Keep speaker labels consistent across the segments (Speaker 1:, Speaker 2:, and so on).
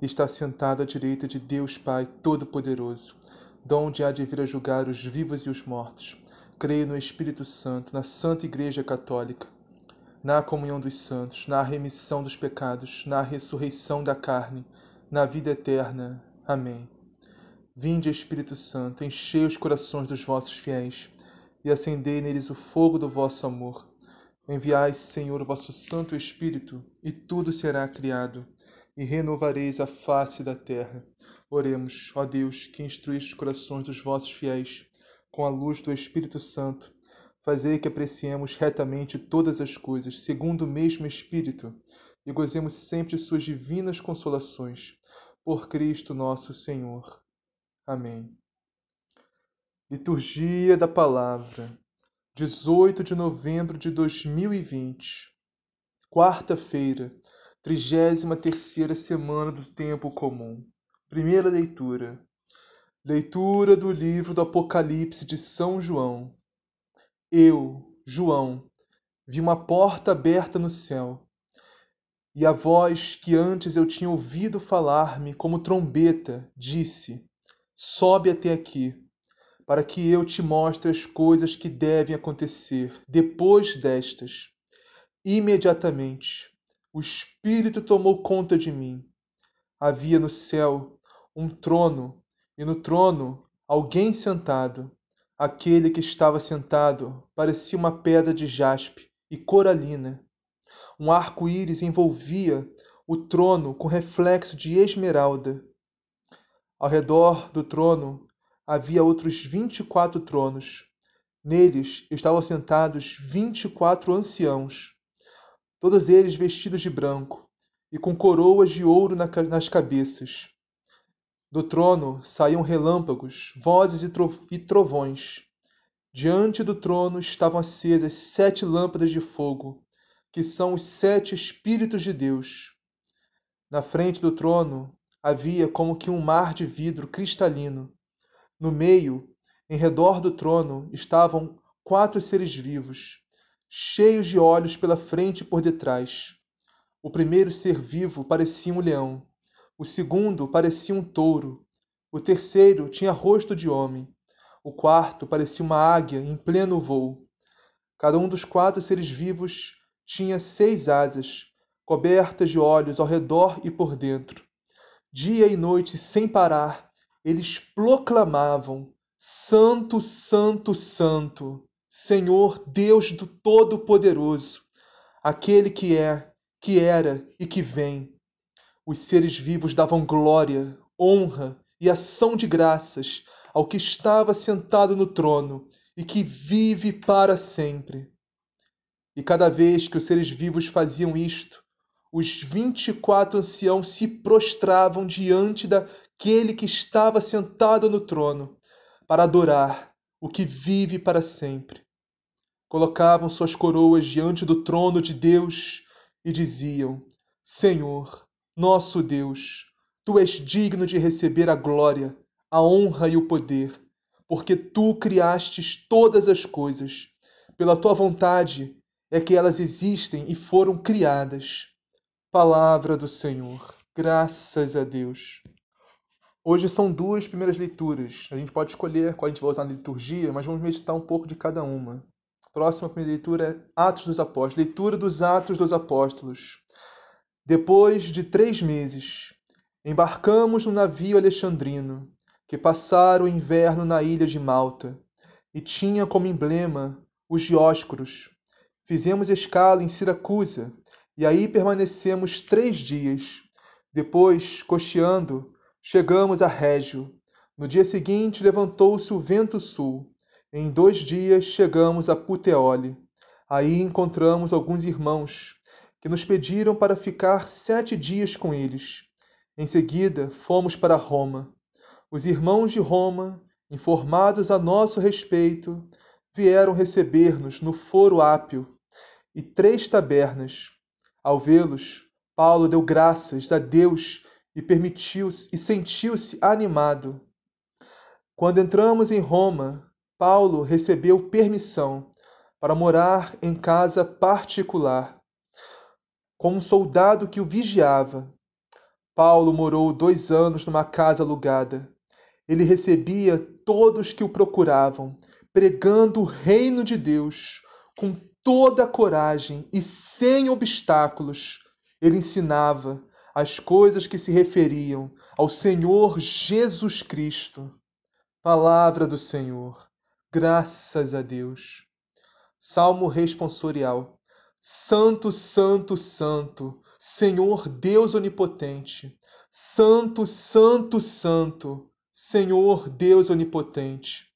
Speaker 1: está sentado à direita de Deus Pai Todo-Poderoso, donde há de vir a julgar os vivos e os mortos. Creio no Espírito Santo, na Santa Igreja Católica, na comunhão dos santos, na remissão dos pecados, na ressurreição da carne, na vida eterna. Amém. Vinde, Espírito Santo, enchei os corações dos vossos fiéis e acendei neles o fogo do vosso amor. Enviai, Senhor, o vosso Santo Espírito, e tudo será criado, e renovareis a face da terra. Oremos, ó Deus, que instruíste os corações dos vossos fiéis com a luz do Espírito Santo. Fazei que apreciemos retamente todas as coisas, segundo o mesmo Espírito, e gozemos sempre suas divinas consolações. Por Cristo nosso Senhor. Amém. Liturgia da Palavra. 18 de novembro de 2020, quarta-feira, 33 semana do tempo comum. Primeira leitura. Leitura do livro do Apocalipse de São João. Eu, João, vi uma porta aberta no céu, e a voz que antes eu tinha ouvido falar-me como trombeta disse: Sobe até aqui para que eu te mostre as coisas que devem acontecer depois destas. Imediatamente, o Espírito tomou conta de mim. Havia no céu um trono, e no trono alguém sentado. Aquele que estava sentado parecia uma pedra de jaspe e coralina. Um arco-íris envolvia o trono com reflexo de esmeralda. Ao redor do trono havia outros vinte e quatro tronos. Neles estavam sentados vinte e quatro anciãos, todos eles vestidos de branco e com coroas de ouro nas cabeças. Do trono saíam relâmpagos, vozes e trovões. Diante do trono estavam acesas sete lâmpadas de fogo, que são os sete Espíritos de Deus. Na frente do trono havia como que um mar de vidro cristalino no meio, em redor do trono, estavam quatro seres vivos, cheios de olhos pela frente e por detrás. O primeiro ser vivo parecia um leão, o segundo parecia um touro, o terceiro tinha rosto de homem, o quarto parecia uma águia em pleno voo. Cada um dos quatro seres vivos tinha seis asas, cobertas de olhos ao redor e por dentro. Dia e noite, sem parar, eles proclamavam: Santo, Santo, Santo, Senhor Deus do Todo-Poderoso, aquele que é, que era e que vem. Os seres vivos davam glória, honra e ação de graças ao que estava sentado no trono e que vive para sempre. E cada vez que os seres vivos faziam isto, os vinte e quatro anciãos se prostravam diante da aquele que estava sentado no trono, para adorar o que vive para sempre. Colocavam suas coroas diante do trono de Deus e diziam: Senhor, nosso Deus, tu és digno de receber a glória, a honra e o poder, porque tu criastes todas as coisas. Pela tua vontade é que elas existem e foram criadas. Palavra do Senhor. Graças a Deus. Hoje são duas primeiras leituras. A gente pode escolher qual a gente vai usar na liturgia, mas vamos meditar um pouco de cada uma. Próxima leitura é Atos dos Apóstolos. Leitura dos Atos dos Apóstolos. Depois de três meses, embarcamos no navio alexandrino, que passara o inverno na ilha de Malta, e tinha como emblema os Dióscuros. Fizemos escala em Siracusa, e aí permanecemos três dias. Depois, cocheando, Chegamos a Régio. No dia seguinte levantou-se o vento sul. Em dois dias chegamos a Puteoli. Aí encontramos alguns irmãos que nos pediram para ficar sete dias com eles. Em seguida, fomos para Roma. Os irmãos de Roma, informados a nosso respeito, vieram receber-nos no Foro Ápio e três tabernas. Ao vê-los, Paulo deu graças a Deus e permitiu e sentiu-se animado. Quando entramos em Roma, Paulo recebeu permissão para morar em casa particular, com um soldado que o vigiava. Paulo morou dois anos numa casa alugada. Ele recebia todos que o procuravam, pregando o reino de Deus com toda a coragem e sem obstáculos. Ele ensinava as coisas que se referiam ao Senhor Jesus Cristo. Palavra do Senhor. Graças a Deus. Salmo responsorial. Santo, Santo, Santo, Senhor Deus Onipotente. Santo, Santo, Santo, Senhor Deus Onipotente.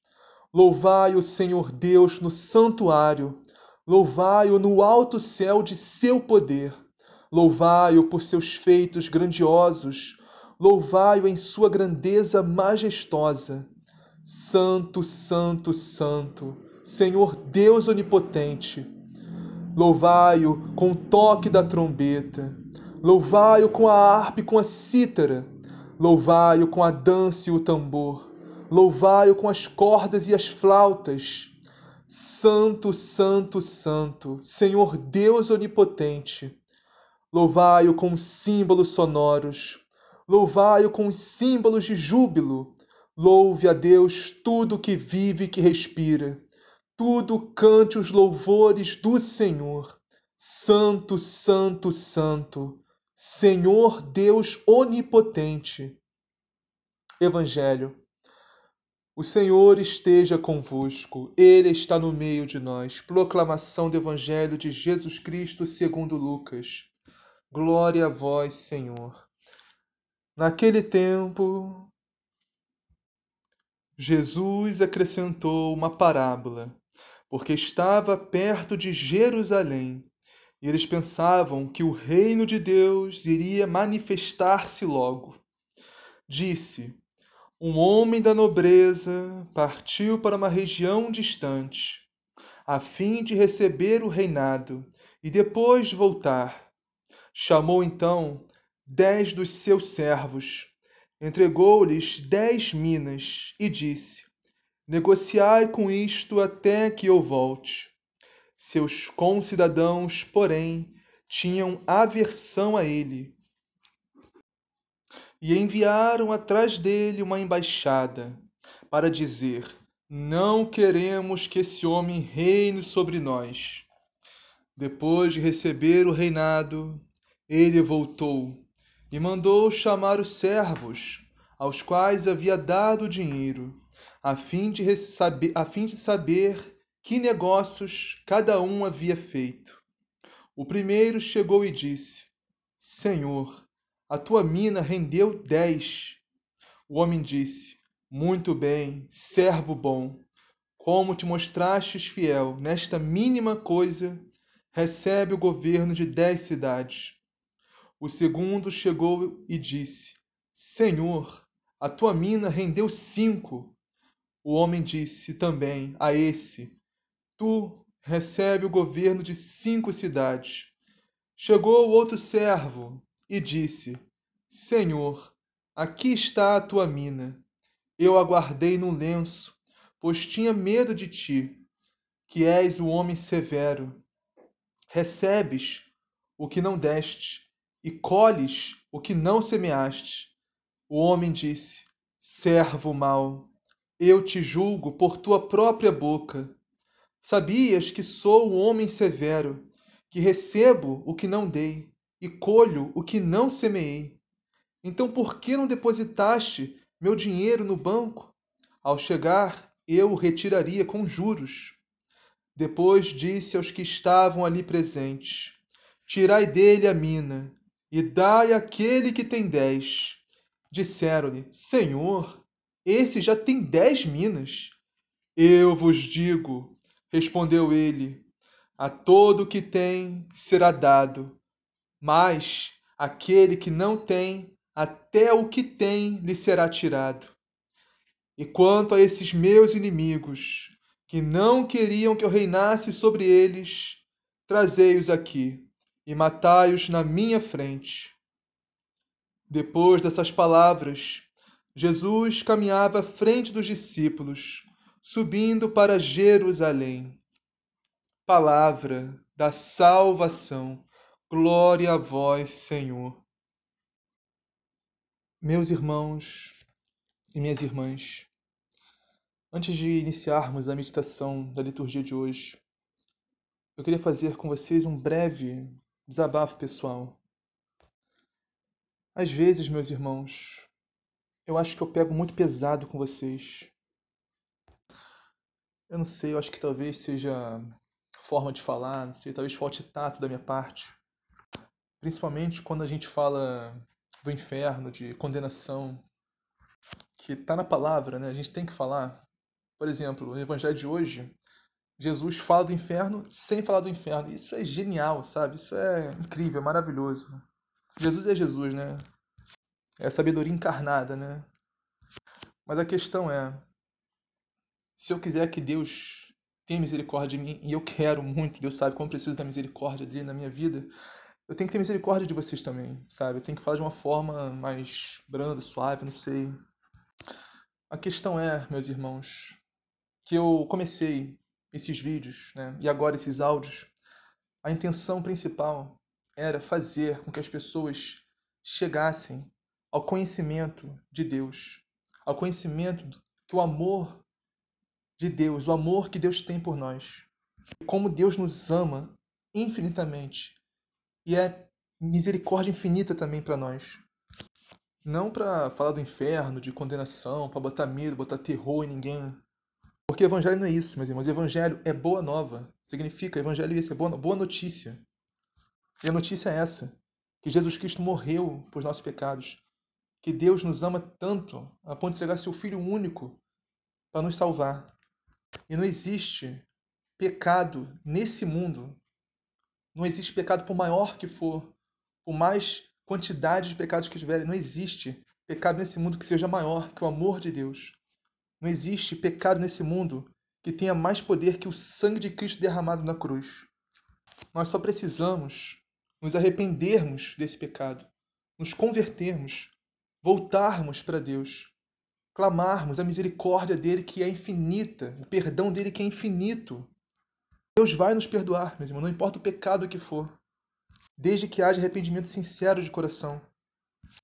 Speaker 1: Louvai o Senhor Deus no santuário, louvai-o no alto céu de seu poder, louvai-o por seus feitos grandiosos, louvai-o em sua grandeza majestosa. Santo, Santo, Santo, Senhor Deus Onipotente. Louvai-o com o toque da trombeta, louvai-o com a harpa e com a cítara, louvai-o com a dança e o tambor, louvai-o com as cordas e as flautas. Santo, Santo, Santo, Senhor Deus Onipotente. Louvai-o com símbolos sonoros, louvai-o com símbolos de júbilo. Louve a Deus tudo que vive e que respira tudo cante os louvores do Senhor. Santo, Santo, Santo, Senhor Deus Onipotente. Evangelho. O Senhor esteja convosco, Ele está no meio de nós. Proclamação do Evangelho de Jesus Cristo segundo Lucas. Glória a vós, Senhor. Naquele tempo, Jesus acrescentou uma parábola porque estava perto de Jerusalém, e eles pensavam que o reino de Deus iria manifestar-se logo. Disse: Um homem da nobreza partiu para uma região distante, a fim de receber o reinado e depois voltar. Chamou então dez dos seus servos, entregou-lhes dez minas e disse: Negociai com isto até que eu volte. Seus concidadãos, porém, tinham aversão a ele e enviaram atrás dele uma embaixada para dizer: Não queremos que esse homem reine sobre nós. Depois de receber o reinado, ele voltou e mandou chamar os servos, aos quais havia dado dinheiro a fim de, saber, a fim de saber que negócios cada um havia feito. O primeiro chegou e disse: Senhor, a tua mina rendeu dez. O homem disse: Muito bem, servo bom. Como te mostrastes fiel nesta mínima coisa, recebe o governo de dez cidades. O segundo chegou e disse: Senhor, a tua mina rendeu cinco. O homem disse também a esse: Tu recebe o governo de cinco cidades. Chegou outro servo e disse: Senhor, aqui está a tua mina. Eu aguardei no lenço, pois tinha medo de ti, que és o homem severo. Recebes o que não deste e colhes o que não semeaste. O homem disse: Servo mau eu te julgo por tua própria boca. Sabias que sou o homem severo, que recebo o que não dei e colho o que não semeei. Então por que não depositaste meu dinheiro no banco? Ao chegar, eu o retiraria com juros. Depois disse aos que estavam ali presentes: Tirai dele a mina e dai àquele que tem dez. Disseram-lhe: Senhor, esse já tem dez minas. Eu vos digo, respondeu ele, a todo que tem será dado, mas aquele que não tem, até o que tem lhe será tirado. E quanto a esses meus inimigos, que não queriam que eu reinasse sobre eles, trazei-os aqui e matai-os na minha frente. Depois dessas palavras, Jesus caminhava à frente dos discípulos, subindo para Jerusalém. Palavra da salvação. Glória a vós, Senhor. Meus irmãos e minhas irmãs, antes de iniciarmos a meditação da liturgia de hoje, eu queria fazer com vocês um breve desabafo pessoal. Às vezes, meus irmãos, eu acho que eu pego muito pesado com vocês. Eu não sei, eu acho que talvez seja forma de falar, não sei, talvez falte tato da minha parte. Principalmente quando a gente fala do inferno, de condenação, que está na palavra, né? A gente tem que falar. Por exemplo, no evangelho de hoje, Jesus fala do inferno sem falar do inferno. Isso é genial, sabe? Isso é incrível, é maravilhoso. Jesus é Jesus, né? É a sabedoria encarnada, né? Mas a questão é: se eu quiser que Deus tenha misericórdia de mim, e eu quero muito, Deus sabe como preciso da misericórdia dele na minha vida, eu tenho que ter misericórdia de vocês também, sabe? Eu tenho que falar de uma forma mais branda, suave, não sei. A questão é, meus irmãos, que eu comecei esses vídeos, né, e agora esses áudios, a intenção principal era fazer com que as pessoas chegassem ao conhecimento de Deus, ao conhecimento que o amor de Deus, o amor que Deus tem por nós, como Deus nos ama infinitamente e é misericórdia infinita também para nós. Não para falar do inferno, de condenação, para botar medo, botar terror em ninguém. Porque evangelho não é isso, meus irmãos. Evangelho é boa nova. Significa, evangelho é isso, é boa, boa notícia. E a notícia é essa: que Jesus Cristo morreu por nossos pecados. Que Deus nos ama tanto a ponto de entregar seu Filho único para nos salvar. E não existe pecado nesse mundo. Não existe pecado por maior que for, por mais quantidade de pecados que tiverem. Não existe pecado nesse mundo que seja maior que o amor de Deus. Não existe pecado nesse mundo que tenha mais poder que o sangue de Cristo derramado na cruz. Nós só precisamos nos arrependermos desse pecado, nos convertermos, voltarmos para Deus, clamarmos a misericórdia dele que é infinita, o perdão dele que é infinito. Deus vai nos perdoar, meus irmãos, não importa o pecado que for, desde que haja arrependimento sincero de coração.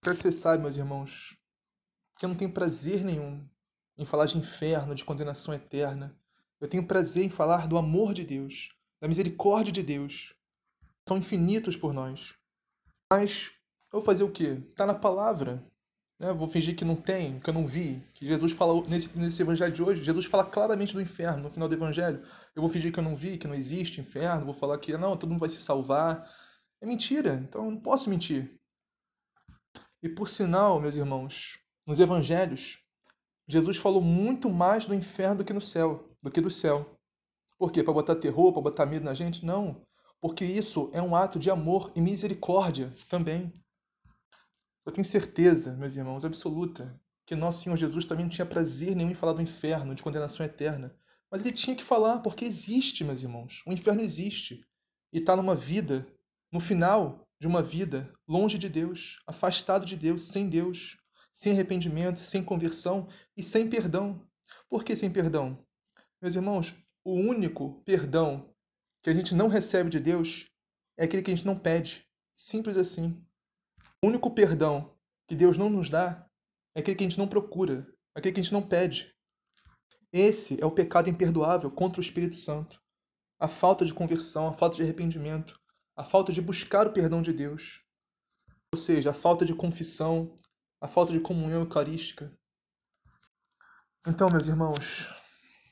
Speaker 1: Quero que vocês saibam, meus irmãos, que eu não tenho prazer nenhum em falar de inferno, de condenação eterna. Eu tenho prazer em falar do amor de Deus, da misericórdia de Deus. São infinitos por nós. Mas eu vou fazer o quê? Está na palavra. Né? Vou fingir que não tem, que eu não vi. Que Jesus fala nesse, nesse evangelho de hoje. Jesus fala claramente do inferno no final do evangelho. Eu vou fingir que eu não vi, que não existe inferno. Vou falar que não, todo mundo vai se salvar. É mentira. Então eu não posso mentir. E por sinal, meus irmãos, nos evangelhos, Jesus falou muito mais do inferno do que no céu, do que do céu. Por quê? Para botar terror, para botar medo na gente? Não. Porque isso é um ato de amor e misericórdia também. Eu tenho certeza, meus irmãos, absoluta, que nosso Senhor Jesus também não tinha prazer nenhum em falar do inferno, de condenação eterna. Mas ele tinha que falar, porque existe, meus irmãos. O inferno existe. E está numa vida, no final de uma vida, longe de Deus, afastado de Deus, sem Deus sem arrependimento, sem conversão e sem perdão. Por que sem perdão? Meus irmãos, o único perdão que a gente não recebe de Deus é aquele que a gente não pede. Simples assim. O único perdão que Deus não nos dá é aquele que a gente não procura, aquele que a gente não pede. Esse é o pecado imperdoável contra o Espírito Santo. A falta de conversão, a falta de arrependimento, a falta de buscar o perdão de Deus. Ou seja, a falta de confissão, a falta de comunhão eucarística. Então, meus irmãos,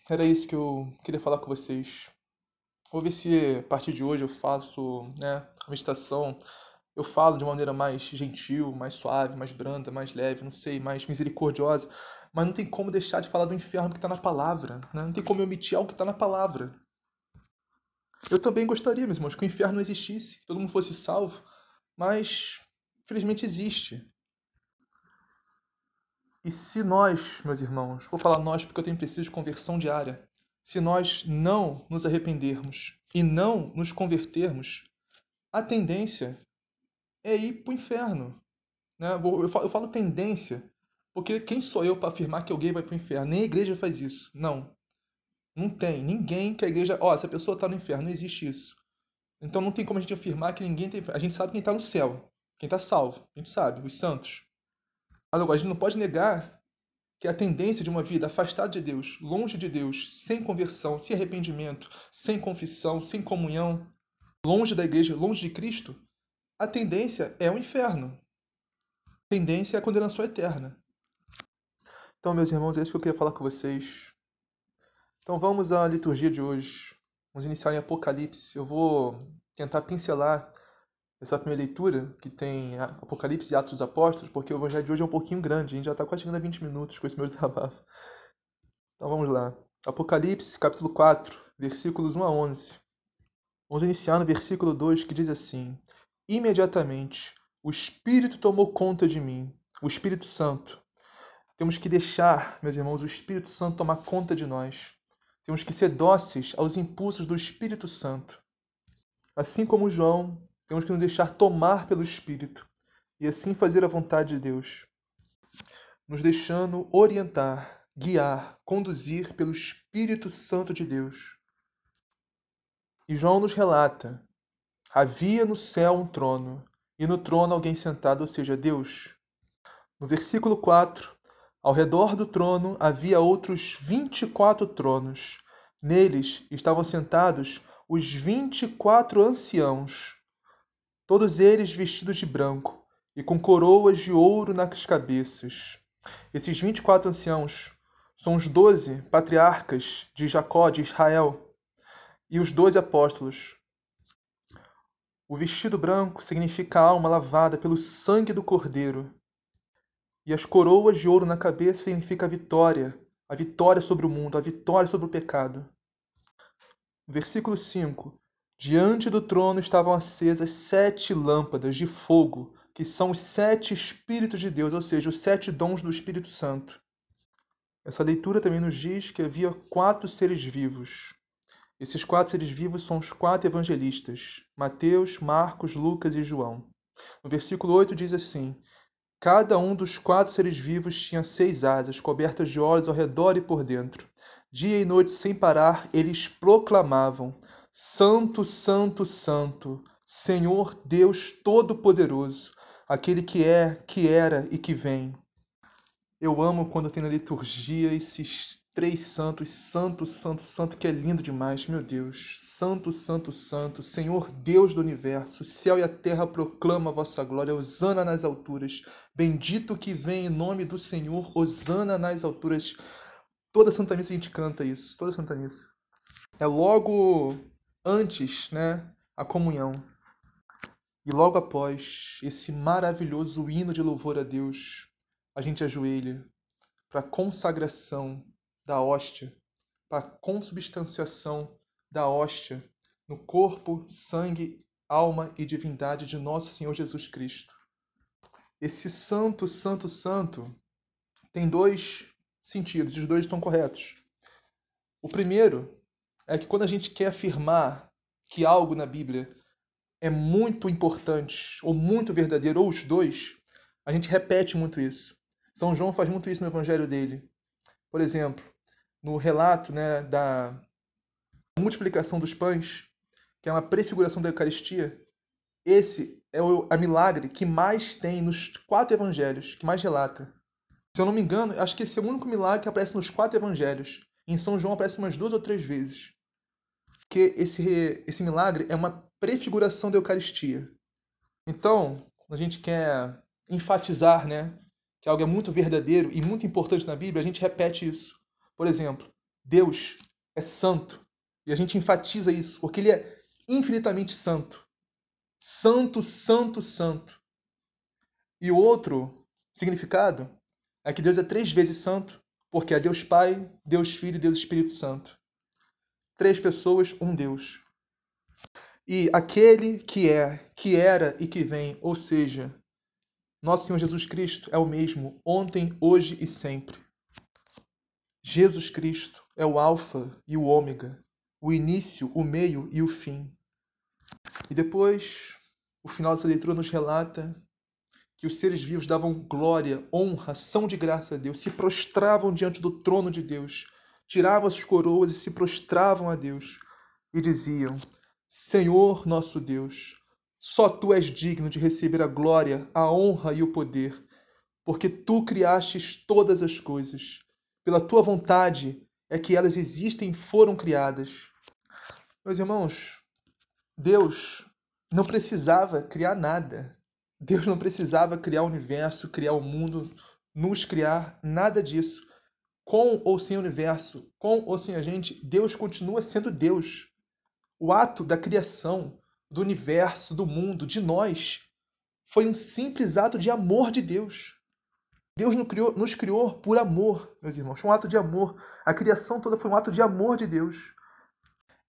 Speaker 1: era isso que eu queria falar com vocês. Vou ver se a partir de hoje eu faço né, a meditação, eu falo de uma maneira mais gentil, mais suave, mais branda, mais leve, não sei, mais misericordiosa. Mas não tem como deixar de falar do inferno que está na palavra. Né? Não tem como omitir algo que está na palavra. Eu também gostaria, meus irmãos, que o inferno não existisse, que todo mundo fosse salvo. Mas, infelizmente, existe. E se nós, meus irmãos, vou falar nós porque eu tenho preciso de conversão diária, se nós não nos arrependermos e não nos convertermos, a tendência é ir para o inferno. Né? Eu, falo, eu falo tendência, porque quem sou eu para afirmar que alguém vai para o inferno? Nem a igreja faz isso. Não. Não tem. Ninguém que a igreja. Ó, oh, essa pessoa está no inferno. Não existe isso. Então não tem como a gente afirmar que ninguém tem. A gente sabe quem está no céu. Quem está salvo. A gente sabe. Os santos. Agora, a gente não pode negar que a tendência de uma vida afastada de Deus, longe de Deus, sem conversão, sem arrependimento, sem confissão, sem comunhão, longe da igreja, longe de Cristo, a tendência é o inferno. A tendência é a condenação eterna. Então, meus irmãos, é isso que eu queria falar com vocês. Então, vamos à liturgia de hoje. Vamos iniciar em Apocalipse. Eu vou tentar pincelar essa primeira leitura, que tem Apocalipse e Atos dos Apóstolos, porque o evangelho de hoje é um pouquinho grande, a gente já está quase chegando a 20 minutos com esse meu desabafo. Então vamos lá. Apocalipse, capítulo 4, versículos 1 a 11. Vamos iniciar no versículo 2, que diz assim: Imediatamente o Espírito tomou conta de mim, o Espírito Santo. Temos que deixar, meus irmãos, o Espírito Santo tomar conta de nós. Temos que ser dóceis aos impulsos do Espírito Santo. Assim como João temos que nos deixar tomar pelo Espírito e assim fazer a vontade de Deus, nos deixando orientar, guiar, conduzir pelo Espírito Santo de Deus. E João nos relata: havia no céu um trono, e no trono alguém sentado, ou seja, Deus. No versículo 4, ao redor do trono havia outros vinte e quatro tronos. Neles estavam sentados os vinte e quatro anciãos todos eles vestidos de branco e com coroas de ouro nas cabeças. Esses vinte e quatro anciãos são os doze patriarcas de Jacó, de Israel, e os doze apóstolos. O vestido branco significa a alma lavada pelo sangue do Cordeiro, e as coroas de ouro na cabeça significa a vitória, a vitória sobre o mundo, a vitória sobre o pecado. Versículo 5 Diante do trono estavam acesas sete lâmpadas de fogo, que são os sete Espíritos de Deus, ou seja, os sete dons do Espírito Santo. Essa leitura também nos diz que havia quatro seres vivos. Esses quatro seres vivos são os quatro evangelistas: Mateus, Marcos, Lucas e João. No versículo 8 diz assim: Cada um dos quatro seres vivos tinha seis asas, cobertas de olhos ao redor e por dentro. Dia e noite sem parar, eles proclamavam: Santo, Santo, Santo, Senhor Deus Todo-Poderoso, aquele que é, que era e que vem. Eu amo quando tem na liturgia esses três santos, Santo, Santo, Santo, que é lindo demais, meu Deus. Santo, Santo, Santo, Senhor Deus do universo, céu e a terra proclamam a vossa glória, Osana nas alturas. Bendito que vem em nome do Senhor, Osana nas alturas. Toda Santa Missa a gente canta isso, toda Santa Missa. É logo antes, né, a comunhão. E logo após esse maravilhoso hino de louvor a Deus, a gente ajoelha para a consagração da hóstia, para a consubstanciação da hóstia no corpo, sangue, alma e divindade de nosso Senhor Jesus Cristo. Esse santo, santo, santo tem dois sentidos, os dois estão corretos. O primeiro é que quando a gente quer afirmar que algo na Bíblia é muito importante ou muito verdadeiro, ou os dois, a gente repete muito isso. São João faz muito isso no evangelho dele. Por exemplo, no relato né, da multiplicação dos pães, que é uma prefiguração da Eucaristia, esse é o a milagre que mais tem nos quatro evangelhos, que mais relata. Se eu não me engano, acho que esse é o único milagre que aparece nos quatro evangelhos. Em São João aparece umas duas ou três vezes que esse, esse milagre é uma prefiguração da Eucaristia. Então, a gente quer enfatizar né, que algo é muito verdadeiro e muito importante na Bíblia, a gente repete isso. Por exemplo, Deus é santo. E a gente enfatiza isso, porque ele é infinitamente santo. Santo, santo, santo. E o outro significado é que Deus é três vezes santo, porque é Deus Pai, Deus Filho e Deus Espírito Santo três pessoas, um Deus. E aquele que é, que era e que vem, ou seja, Nosso Senhor Jesus Cristo é o mesmo ontem, hoje e sempre. Jesus Cristo é o Alfa e o Ômega, o início, o meio e o fim. E depois, o final dessa leitura nos relata que os seres vivos davam glória, honra, ação de graça a Deus, se prostravam diante do trono de Deus, tiravam as coroas e se prostravam a Deus e diziam: Senhor nosso Deus, só tu és digno de receber a glória, a honra e o poder, porque tu criastes todas as coisas. Pela tua vontade é que elas existem e foram criadas. Meus irmãos, Deus não precisava criar nada. Deus não precisava criar o universo, criar o mundo, nos criar, nada disso. Com ou sem universo, com ou sem a gente, Deus continua sendo Deus. O ato da criação, do universo, do mundo, de nós, foi um simples ato de amor de Deus. Deus nos criou, nos criou por amor, meus irmãos. Foi um ato de amor. A criação toda foi um ato de amor de Deus.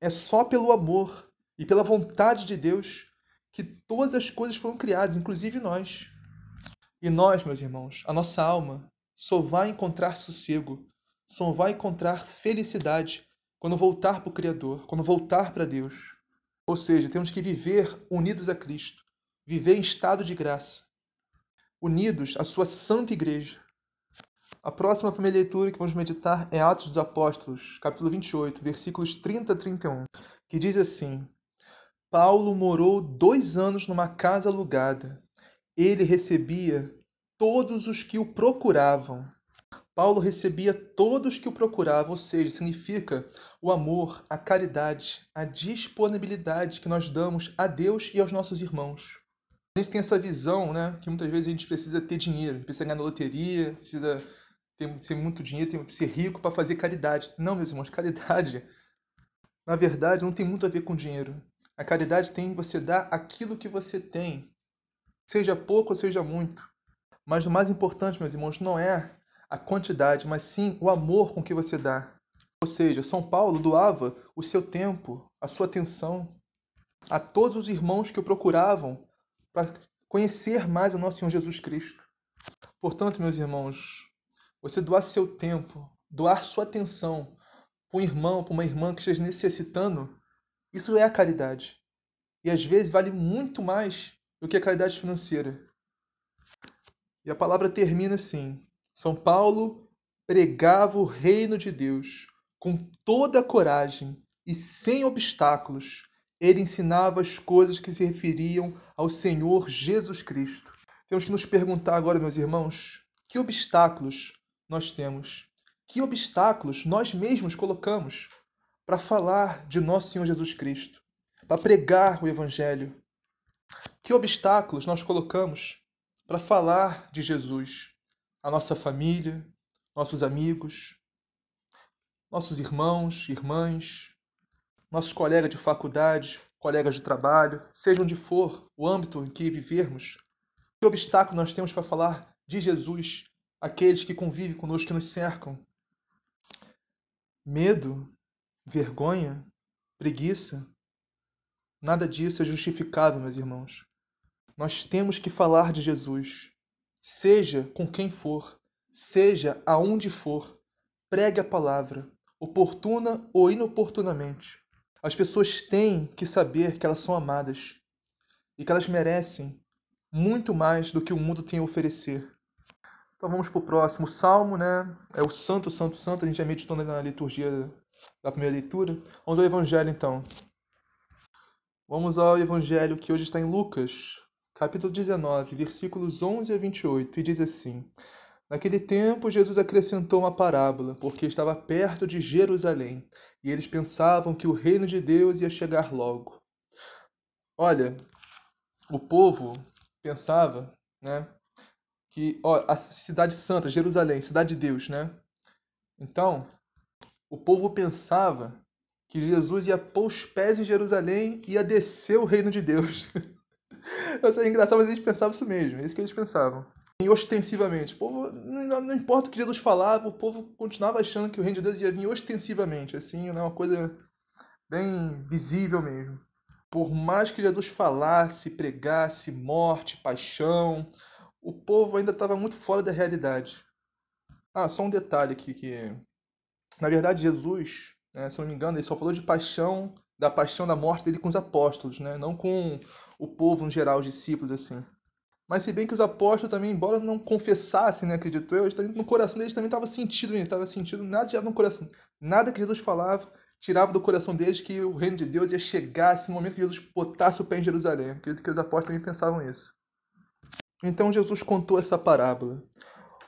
Speaker 1: É só pelo amor e pela vontade de Deus que todas as coisas foram criadas, inclusive nós. E nós, meus irmãos, a nossa alma só vai encontrar sossego, só vai encontrar felicidade quando voltar para o Criador, quando voltar para Deus. Ou seja, temos que viver unidos a Cristo, viver em estado de graça, unidos à sua santa igreja. A próxima primeira leitura que vamos meditar é Atos dos Apóstolos, capítulo 28, versículos 30 a 31, que diz assim: Paulo morou dois anos numa casa alugada. Ele recebia todos os que o procuravam. Paulo recebia todos que o procuravam, ou seja, significa o amor, a caridade, a disponibilidade que nós damos a Deus e aos nossos irmãos. A gente tem essa visão, né, que muitas vezes a gente precisa ter dinheiro, precisa ganhar na loteria, precisa ter, ser muito dinheiro, ter, ser rico para fazer caridade. Não, meus irmãos, caridade, na verdade, não tem muito a ver com dinheiro. A caridade tem você dar aquilo que você tem, seja pouco ou seja muito. Mas o mais importante, meus irmãos, não é a quantidade, mas sim o amor com que você dá. Ou seja, São Paulo doava o seu tempo, a sua atenção a todos os irmãos que o procuravam para conhecer mais o nosso Senhor Jesus Cristo. Portanto, meus irmãos, você doar seu tempo, doar sua atenção para um irmão, para uma irmã que esteja necessitando, isso é a caridade. E às vezes vale muito mais do que a caridade financeira. E a palavra termina assim: São Paulo pregava o reino de Deus com toda a coragem e sem obstáculos. Ele ensinava as coisas que se referiam ao Senhor Jesus Cristo. Temos que nos perguntar agora, meus irmãos, que obstáculos nós temos? Que obstáculos nós mesmos colocamos para falar de nosso Senhor Jesus Cristo, para pregar o Evangelho. Que obstáculos nós colocamos para falar de Jesus? A nossa família, nossos amigos, nossos irmãos, irmãs, nossos colegas de faculdade, colegas de trabalho, seja onde for o âmbito em que vivermos. Que obstáculo nós temos para falar de Jesus, aqueles que convivem conosco, que nos cercam? Medo, vergonha, preguiça. Nada disso é justificável, meus irmãos. Nós temos que falar de Jesus, seja com quem for, seja aonde for. Pregue a palavra, oportuna ou inoportunamente. As pessoas têm que saber que elas são amadas e que elas merecem muito mais do que o mundo tem a oferecer. Então vamos para o próximo salmo, né? É o Santo, Santo, Santo. A gente já meditou na liturgia da primeira leitura. Vamos ao Evangelho então. Vamos ao Evangelho que hoje está em Lucas, capítulo 19, versículos 11 a 28, e diz assim: Naquele tempo, Jesus acrescentou uma parábola, porque estava perto de Jerusalém, e eles pensavam que o reino de Deus ia chegar logo. Olha, o povo pensava, né, que ó, a cidade santa, Jerusalém, cidade de Deus, né? Então, o povo pensava que Jesus ia pôr os pés em Jerusalém e ia descer o reino de Deus. Isso é engraçado, mas eles pensavam isso mesmo, é isso que eles pensavam. E ostensivamente. O povo, não, não, importa o que Jesus falava, o povo continuava achando que o reino de Deus ia vir ostensivamente, assim, né? uma coisa bem visível mesmo. Por mais que Jesus falasse, pregasse morte, paixão, o povo ainda estava muito fora da realidade. Ah, só um detalhe aqui que na verdade Jesus, né, se não me engano, ele só falou de paixão, da paixão da morte dele com os apóstolos, né, não com o povo em geral, os discípulos assim. Mas se bem que os apóstolos também, embora não confessassem, né, acredito eu, no coração deles também estava sentido, estava sentido nada no coração, nada que Jesus falava tirava do coração deles que o reino de Deus ia chegar no momento que Jesus botasse o pé em Jerusalém. Acredito que os apóstolos também pensavam isso. Então Jesus contou essa parábola.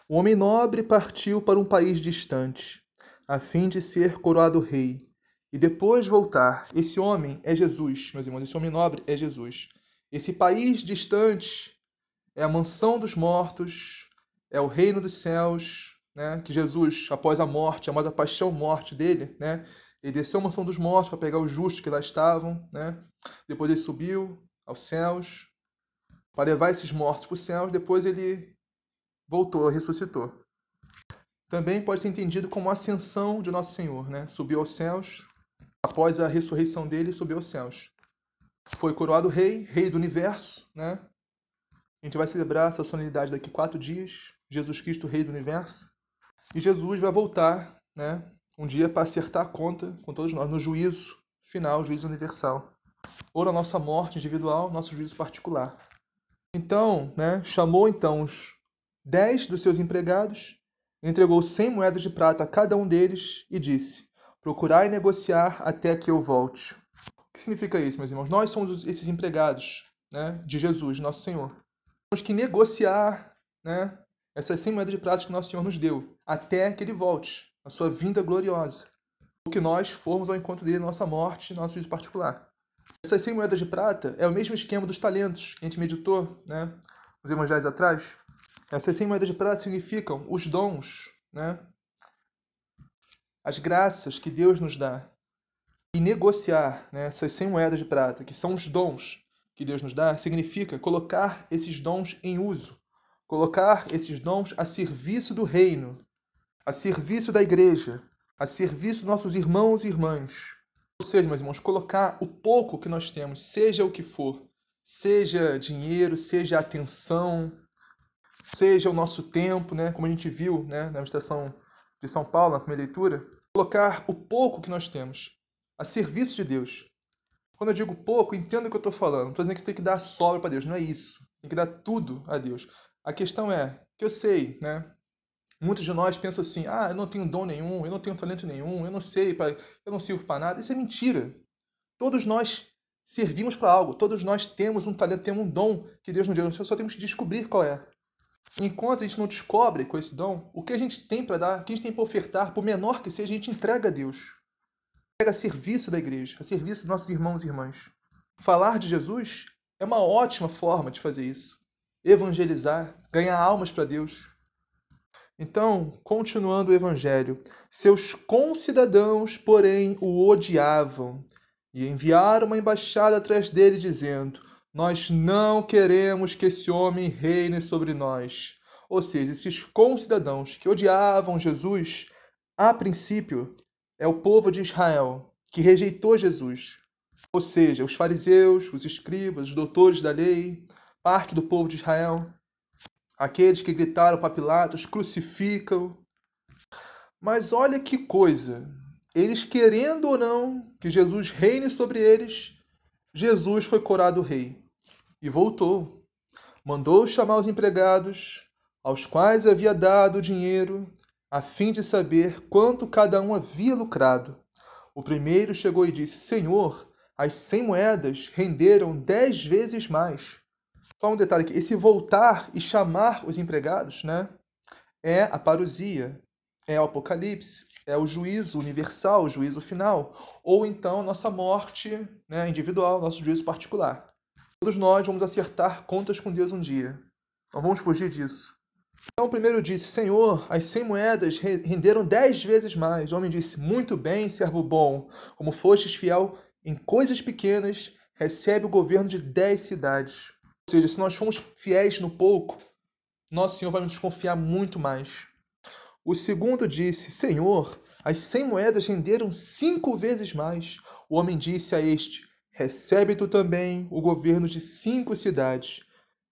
Speaker 1: O homem nobre partiu para um país distante, a fim de ser coroado rei, e depois voltar. Esse homem é Jesus, meus irmãos, esse homem nobre é Jesus. Esse país distante é a mansão dos mortos, é o reino dos céus, né? Que Jesus, após a morte, após a paixão morte dele, né? Ele desceu a mansão dos mortos para pegar os justos que lá estavam, né? Depois ele subiu aos céus para levar esses mortos para os céus. Depois ele voltou, ressuscitou. Também pode ser entendido como a ascensão de nosso Senhor, né? Subiu aos céus, após a ressurreição dele, subiu aos céus. Foi coroado rei, rei do universo, né? A gente vai celebrar essa solenidade daqui quatro dias. Jesus Cristo, Rei do Universo. E Jesus vai voltar, né? Um dia para acertar a conta com todos nós, no juízo final, juízo universal. Ou na nossa morte individual, nosso juízo particular. Então, né? Chamou então os dez dos seus empregados, entregou cem moedas de prata a cada um deles e disse: Procurai negociar até que eu volte. O que significa isso, meus irmãos? Nós somos esses empregados né, de Jesus, nosso Senhor temos que negociar né, essas 100 moedas de prata que nosso Senhor nos deu, até que ele volte, a sua vinda gloriosa. O que nós formos ao encontro dele, nossa morte, nosso juízo particular. Essas 100 moedas de prata é o mesmo esquema dos talentos que a gente meditou né, nos evangelhos atrás. Essas 100 moedas de prata significam os dons, né, as graças que Deus nos dá. E negociar né, essas 100 moedas de prata, que são os dons que Deus nos dá significa colocar esses dons em uso, colocar esses dons a serviço do reino, a serviço da igreja, a serviço dos nossos irmãos e irmãs. Ou seja, meus irmãos, colocar o pouco que nós temos, seja o que for, seja dinheiro, seja atenção, seja o nosso tempo, né, como a gente viu né, na meditação de São Paulo, na primeira leitura, colocar o pouco que nós temos a serviço de Deus, quando eu digo pouco, entenda o que eu estou falando. Não estou dizendo que você tem que dar sobra para Deus, não é isso. Tem que dar tudo a Deus. A questão é que eu sei, né? Muitos de nós pensam assim: ah, eu não tenho dom nenhum, eu não tenho talento nenhum, eu não sei, pra... eu não sirvo para nada. Isso é mentira. Todos nós servimos para algo, todos nós temos um talento, temos um dom que Deus nos deu, nós só temos que descobrir qual é. Enquanto a gente não descobre com esse dom, o que a gente tem para dar, o que a gente tem para ofertar, por menor que seja, a gente entrega a Deus a serviço da igreja, a serviço dos nossos irmãos e irmãs. Falar de Jesus é uma ótima forma de fazer isso. Evangelizar, ganhar almas para Deus. Então, continuando o evangelho, seus concidadãos, porém, o odiavam e enviaram uma embaixada atrás dele, dizendo: Nós não queremos que esse homem reine sobre nós. Ou seja, esses concidadãos que odiavam Jesus, a princípio, é o povo de Israel que rejeitou Jesus. Ou seja, os fariseus, os escribas, os doutores da lei, parte do povo de Israel, aqueles que gritaram para Pilatos: crucificam. Mas olha que coisa, eles querendo ou não que Jesus reine sobre eles, Jesus foi corado rei e voltou. Mandou chamar os empregados, aos quais havia dado o dinheiro, a fim de saber quanto cada um havia lucrado. O primeiro chegou e disse: Senhor, as cem moedas renderam dez vezes mais. Só um detalhe aqui: esse voltar e chamar os empregados, né? É a parousia, é o apocalipse, é o juízo universal, o juízo final, ou então nossa morte né, individual, nosso juízo particular. Todos nós vamos acertar contas com Deus um dia. Não vamos fugir disso. Então o primeiro disse: Senhor, as cem moedas renderam dez vezes mais. O homem disse: Muito bem, servo bom. Como fostes fiel em coisas pequenas, recebe o governo de dez cidades. Ou seja, se nós formos fiéis no pouco, nosso Senhor vai nos confiar muito mais. O segundo disse: Senhor, as cem moedas renderam cinco vezes mais. O homem disse a este: Recebe tu também o governo de cinco cidades.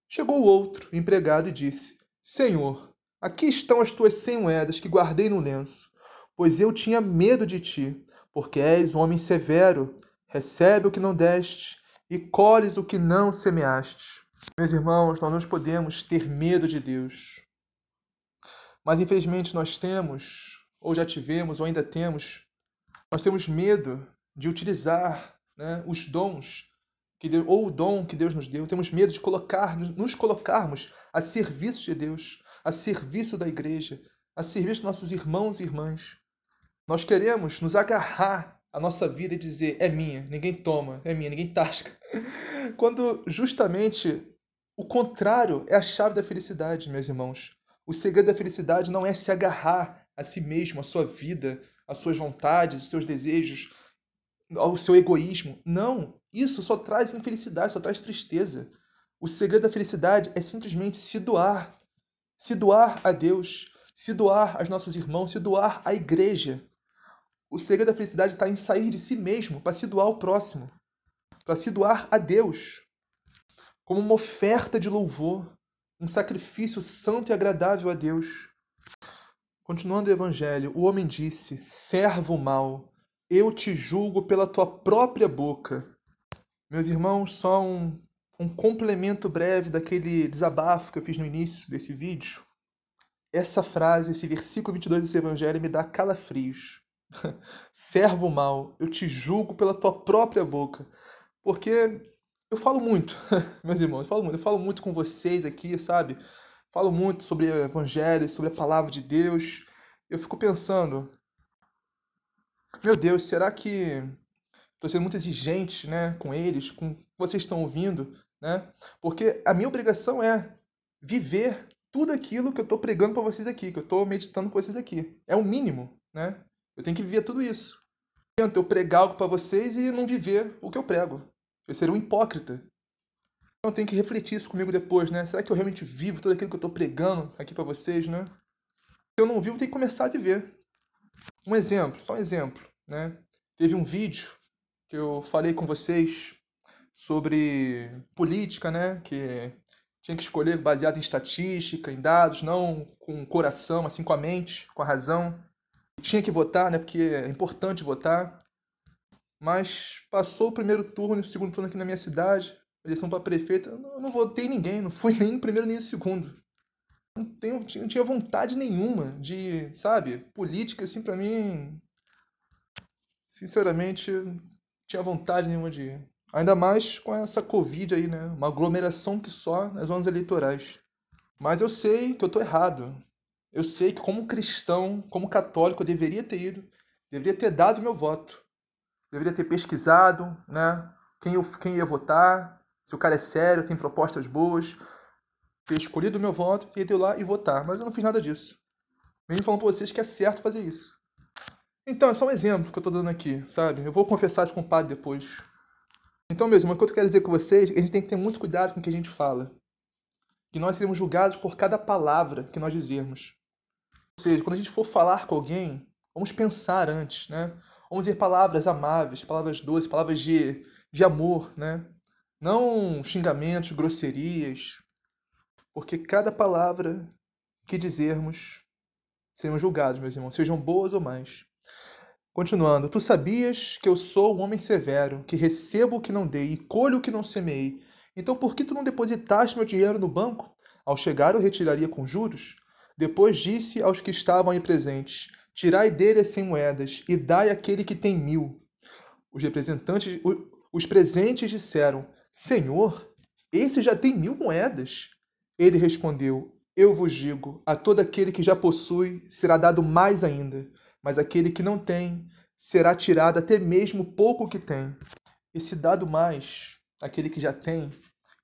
Speaker 1: Chegou outro, empregado, e disse: Senhor, aqui estão as tuas cem moedas que guardei no lenço, pois eu tinha medo de ti, porque és um homem severo, recebe o que não deste e colhes o que não semeaste. Meus irmãos, nós não podemos ter medo de Deus. Mas infelizmente nós temos, ou já tivemos, ou ainda temos, nós temos medo de utilizar né, os dons que Deus, ou o dom que Deus nos deu. Temos medo de colocar, nos colocarmos a serviço de Deus, a serviço da igreja, a serviço dos nossos irmãos e irmãs. Nós queremos nos agarrar à nossa vida e dizer: é minha, ninguém toma, é minha, ninguém tasca. Quando justamente o contrário é a chave da felicidade, meus irmãos. O segredo da felicidade não é se agarrar a si mesmo, a sua vida, as suas vontades, os seus desejos, ao seu egoísmo. Não, isso só traz infelicidade, só traz tristeza. O segredo da felicidade é simplesmente se doar. Se doar a Deus, se doar aos nossos irmãos, se doar à igreja. O segredo da felicidade está em sair de si mesmo para se doar ao próximo, para se doar a Deus, como uma oferta de louvor, um sacrifício santo e agradável a Deus. Continuando o evangelho, o homem disse: Servo mau, eu te julgo pela tua própria boca. Meus irmãos, só um, um complemento breve daquele desabafo que eu fiz no início desse vídeo. Essa frase, esse versículo 22 desse evangelho me dá calafrios. Servo mau, eu te julgo pela tua própria boca. Porque eu falo muito, meus irmãos, eu falo muito, eu falo muito com vocês aqui, sabe? Falo muito sobre o evangelho, sobre a palavra de Deus. Eu fico pensando, meu Deus, será que estou sendo muito exigente né, com eles, com o que vocês estão ouvindo? Né? Porque a minha obrigação é viver tudo aquilo que eu estou pregando para vocês aqui, que eu estou meditando com vocês aqui. É o mínimo, né? Eu tenho que viver tudo isso. Não eu pregar algo para vocês e não viver o que eu prego. Eu seria um hipócrita. Então eu tenho que refletir isso comigo depois, né? Será que eu realmente vivo tudo aquilo que eu estou pregando aqui para vocês, né? Se eu não vivo, tem que começar a viver. Um exemplo, só um exemplo, né? Teve um vídeo que eu falei com vocês sobre política, né? Que tinha que escolher baseado em estatística, em dados, não com o coração, assim com a mente, com a razão. Tinha que votar, né? Porque é importante votar. Mas passou o primeiro turno e o segundo turno aqui na minha cidade, eleição para prefeito, eu não votei ninguém, não fui nem no primeiro nem no segundo não, tenho, não tinha vontade nenhuma de, sabe, política, assim, para mim, sinceramente, não tinha vontade nenhuma de ir. Ainda mais com essa Covid aí, né? Uma aglomeração que só nas zonas eleitorais. Mas eu sei que eu tô errado. Eu sei que como cristão, como católico, eu deveria ter ido, deveria ter dado meu voto. Deveria ter pesquisado, né? Quem, eu, quem ia votar, se o cara é sério, tem propostas boas, ter escolhido o meu voto e ir lá e votar. Mas eu não fiz nada disso. Mesmo falando pra vocês que é certo fazer isso. Então, é só um exemplo que eu tô dando aqui, sabe? Eu vou confessar isso com o padre depois. Então, mesmo, o que eu quero dizer com vocês é que a gente tem que ter muito cuidado com o que a gente fala. Que nós seremos julgados por cada palavra que nós dizermos. Ou seja, quando a gente for falar com alguém, vamos pensar antes, né? Vamos dizer palavras amáveis, palavras doces, palavras de, de amor, né? Não xingamentos, grosserias, porque cada palavra que dizermos seremos julgados, meus irmãos, sejam boas ou mais. Continuando, tu sabias que eu sou um homem severo, que recebo o que não dei e colho o que não semeei. Então por que tu não depositaste meu dinheiro no banco? Ao chegar eu retiraria com juros? Depois disse aos que estavam aí presentes: Tirai dele as cem moedas e dai àquele que tem mil. Os representantes, os presentes disseram: Senhor, esse já tem mil moedas. Ele respondeu: Eu vos digo, a todo aquele que já possui será dado mais ainda, mas aquele que não tem será tirado até mesmo pouco que tem. Esse dado mais, aquele que já tem,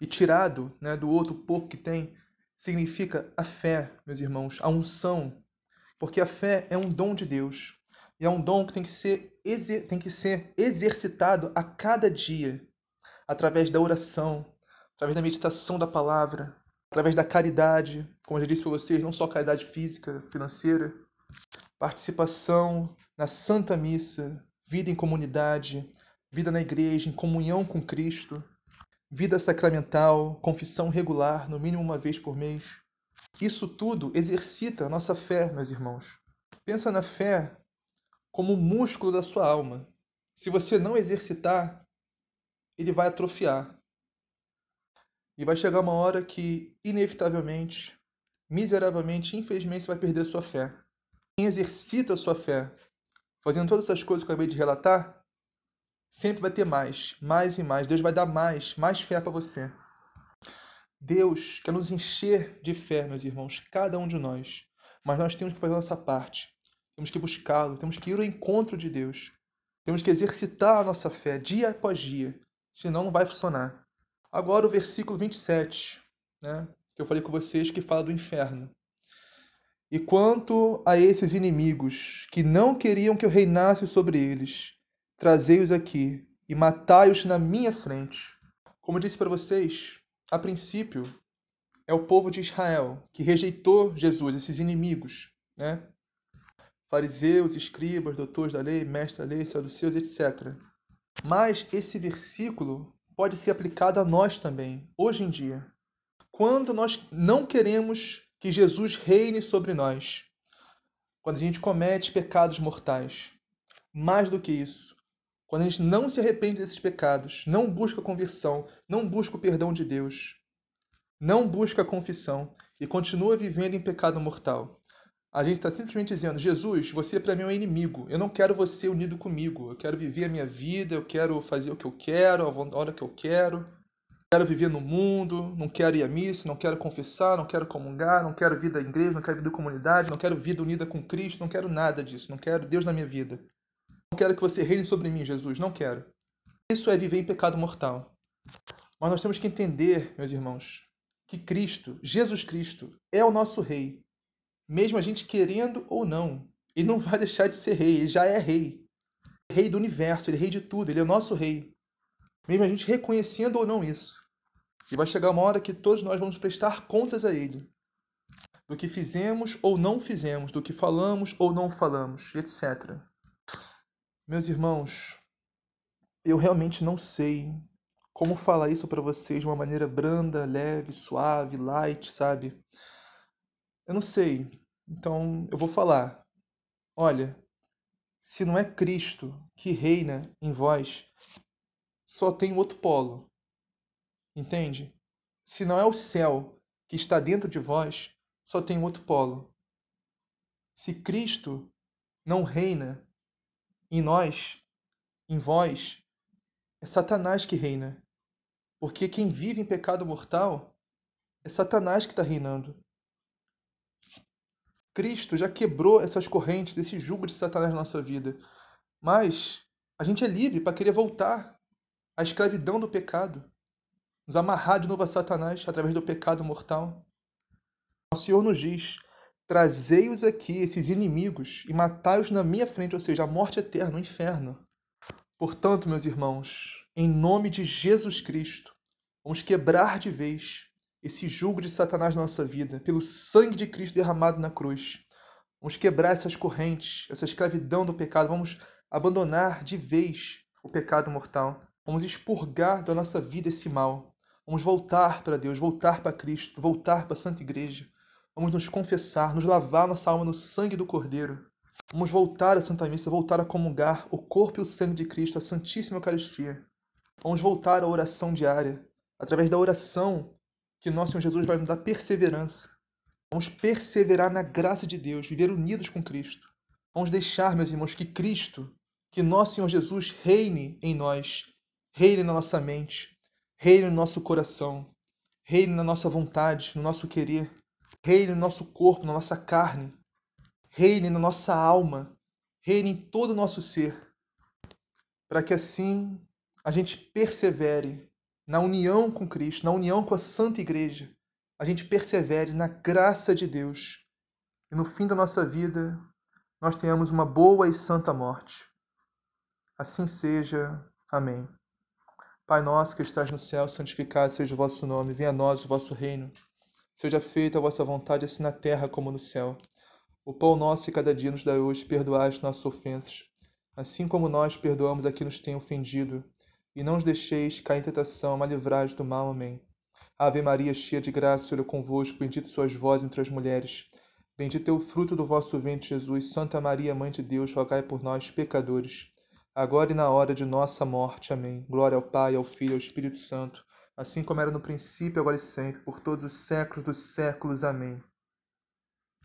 Speaker 1: e tirado né, do outro pouco que tem, significa a fé, meus irmãos, a unção. Porque a fé é um dom de Deus. E é um dom que tem que ser, tem que ser exercitado a cada dia, através da oração, através da meditação da palavra, através da caridade, como eu já disse para vocês, não só caridade física, financeira, participação na Santa Missa, vida em comunidade, vida na igreja, em comunhão com Cristo. vida sacramental, confissão regular, no mínimo uma vez por mês. Isso tudo exercita a nossa fé, meus irmãos. Pensa na fé como o músculo da sua alma. Se você não exercitar, ele vai atrofiar. E vai chegar uma hora que, inevitavelmente, miseravelmente, infelizmente, você vai perder a sua fé. Quem exercita a sua fé, fazendo todas essas coisas que eu acabei de relatar, sempre vai ter mais, mais e mais. Deus vai dar mais, mais fé para você. Deus quer nos encher de fé, meus irmãos, cada um de nós. Mas nós temos que fazer a nossa parte. Temos que buscá-lo, temos que ir ao encontro de Deus. Temos que exercitar a nossa fé dia após dia, senão não vai funcionar. Agora o versículo 27, né, que eu falei com vocês, que fala do inferno. E quanto a esses inimigos que não queriam que eu reinasse sobre eles, trazei-os aqui e matai-os na minha frente. Como eu disse para vocês, a princípio é o povo de Israel que rejeitou Jesus, esses inimigos, né? Fariseus, escribas, doutores da lei, mestres da lei, saduceus, etc. Mas esse versículo pode ser aplicado a nós também, hoje em dia. Quando nós não queremos que Jesus reine sobre nós, quando a gente comete pecados mortais. Mais do que isso, quando a gente não se arrepende desses pecados, não busca conversão, não busca o perdão de Deus, não busca confissão e continua vivendo em pecado mortal. A gente está simplesmente dizendo: Jesus, você para mim é um inimigo. Eu não quero você unido comigo. Eu quero viver a minha vida, eu quero fazer o que eu quero, a hora que eu quero quero viver no mundo, não quero ir à missa, não quero confessar, não quero comungar, não quero vida à igreja, não quero vida à comunidade, não quero vida unida com Cristo, não quero nada disso, não quero Deus na minha vida. Não quero que você reine sobre mim, Jesus, não quero. Isso é viver em pecado mortal. Mas nós temos que entender, meus irmãos, que Cristo, Jesus Cristo, é o nosso rei. Mesmo a gente querendo ou não, ele não vai deixar de ser rei, ele já é rei. Rei do universo, ele é rei de tudo, ele é o nosso rei mesmo a gente reconhecendo ou não isso. E vai chegar uma hora que todos nós vamos prestar contas a Ele, do que fizemos ou não fizemos, do que falamos ou não falamos, etc. Meus irmãos, eu realmente não sei como falar isso para vocês de uma maneira branda, leve, suave, light, sabe? Eu não sei. Então eu vou falar. Olha, se não é Cristo que reina em vós, só tem outro polo. Entende? Se não é o céu que está dentro de vós, só tem outro polo. Se Cristo não reina em nós, em vós, é Satanás que reina. Porque quem vive em pecado mortal é Satanás que está reinando. Cristo já quebrou essas correntes, desse jugo de Satanás na nossa vida. Mas a gente é livre para querer voltar a escravidão do pecado, nos amarrar de novo a Satanás através do pecado mortal. O Senhor nos diz: trazei-os aqui, esses inimigos, e matai-os na minha frente, ou seja, a morte eterna, o inferno. Portanto, meus irmãos, em nome de Jesus Cristo, vamos quebrar de vez esse jugo de Satanás na nossa vida, pelo sangue de Cristo derramado na cruz. Vamos quebrar essas correntes, essa escravidão do pecado, vamos abandonar de vez o pecado mortal. Vamos expurgar da nossa vida esse mal. Vamos voltar para Deus, voltar para Cristo, voltar para a Santa Igreja. Vamos nos confessar, nos lavar nossa alma no sangue do Cordeiro. Vamos voltar à Santa Missa, voltar a comungar o corpo e o sangue de Cristo, a Santíssima Eucaristia. Vamos voltar à oração diária, através da oração que nosso Senhor Jesus vai nos dar perseverança. Vamos perseverar na graça de Deus, viver unidos com Cristo. Vamos deixar, meus irmãos, que Cristo, que nosso Senhor Jesus reine em nós reine na nossa mente, reine no nosso coração, reine na nossa vontade, no nosso querer, reine no nosso corpo, na nossa carne, reine na nossa alma, reine em todo o nosso ser, para que assim a gente persevere na união com Cristo, na união com a Santa Igreja, a gente persevere na graça de Deus e no fim da nossa vida nós tenhamos uma boa e santa morte. Assim seja. Amém. Pai nosso que estás no céu, santificado seja o vosso nome, venha a nós o vosso reino. Seja feita a vossa vontade, assim na terra como no céu. O pão nosso de cada dia nos dá hoje, perdoai as nossas ofensas, assim como nós perdoamos a quem nos tem ofendido. E não os deixeis cair em tentação, mas livrai do mal. Amém. Ave Maria, cheia de graça, o Senhor é convosco, bendita sois vós entre as mulheres. Bendito é o fruto do vosso ventre, Jesus. Santa Maria, Mãe de Deus, rogai por nós, pecadores, agora e na hora de nossa morte. Amém. Glória ao Pai, ao Filho e ao Espírito Santo, assim como era no princípio, agora e sempre, por todos os séculos dos séculos. Amém.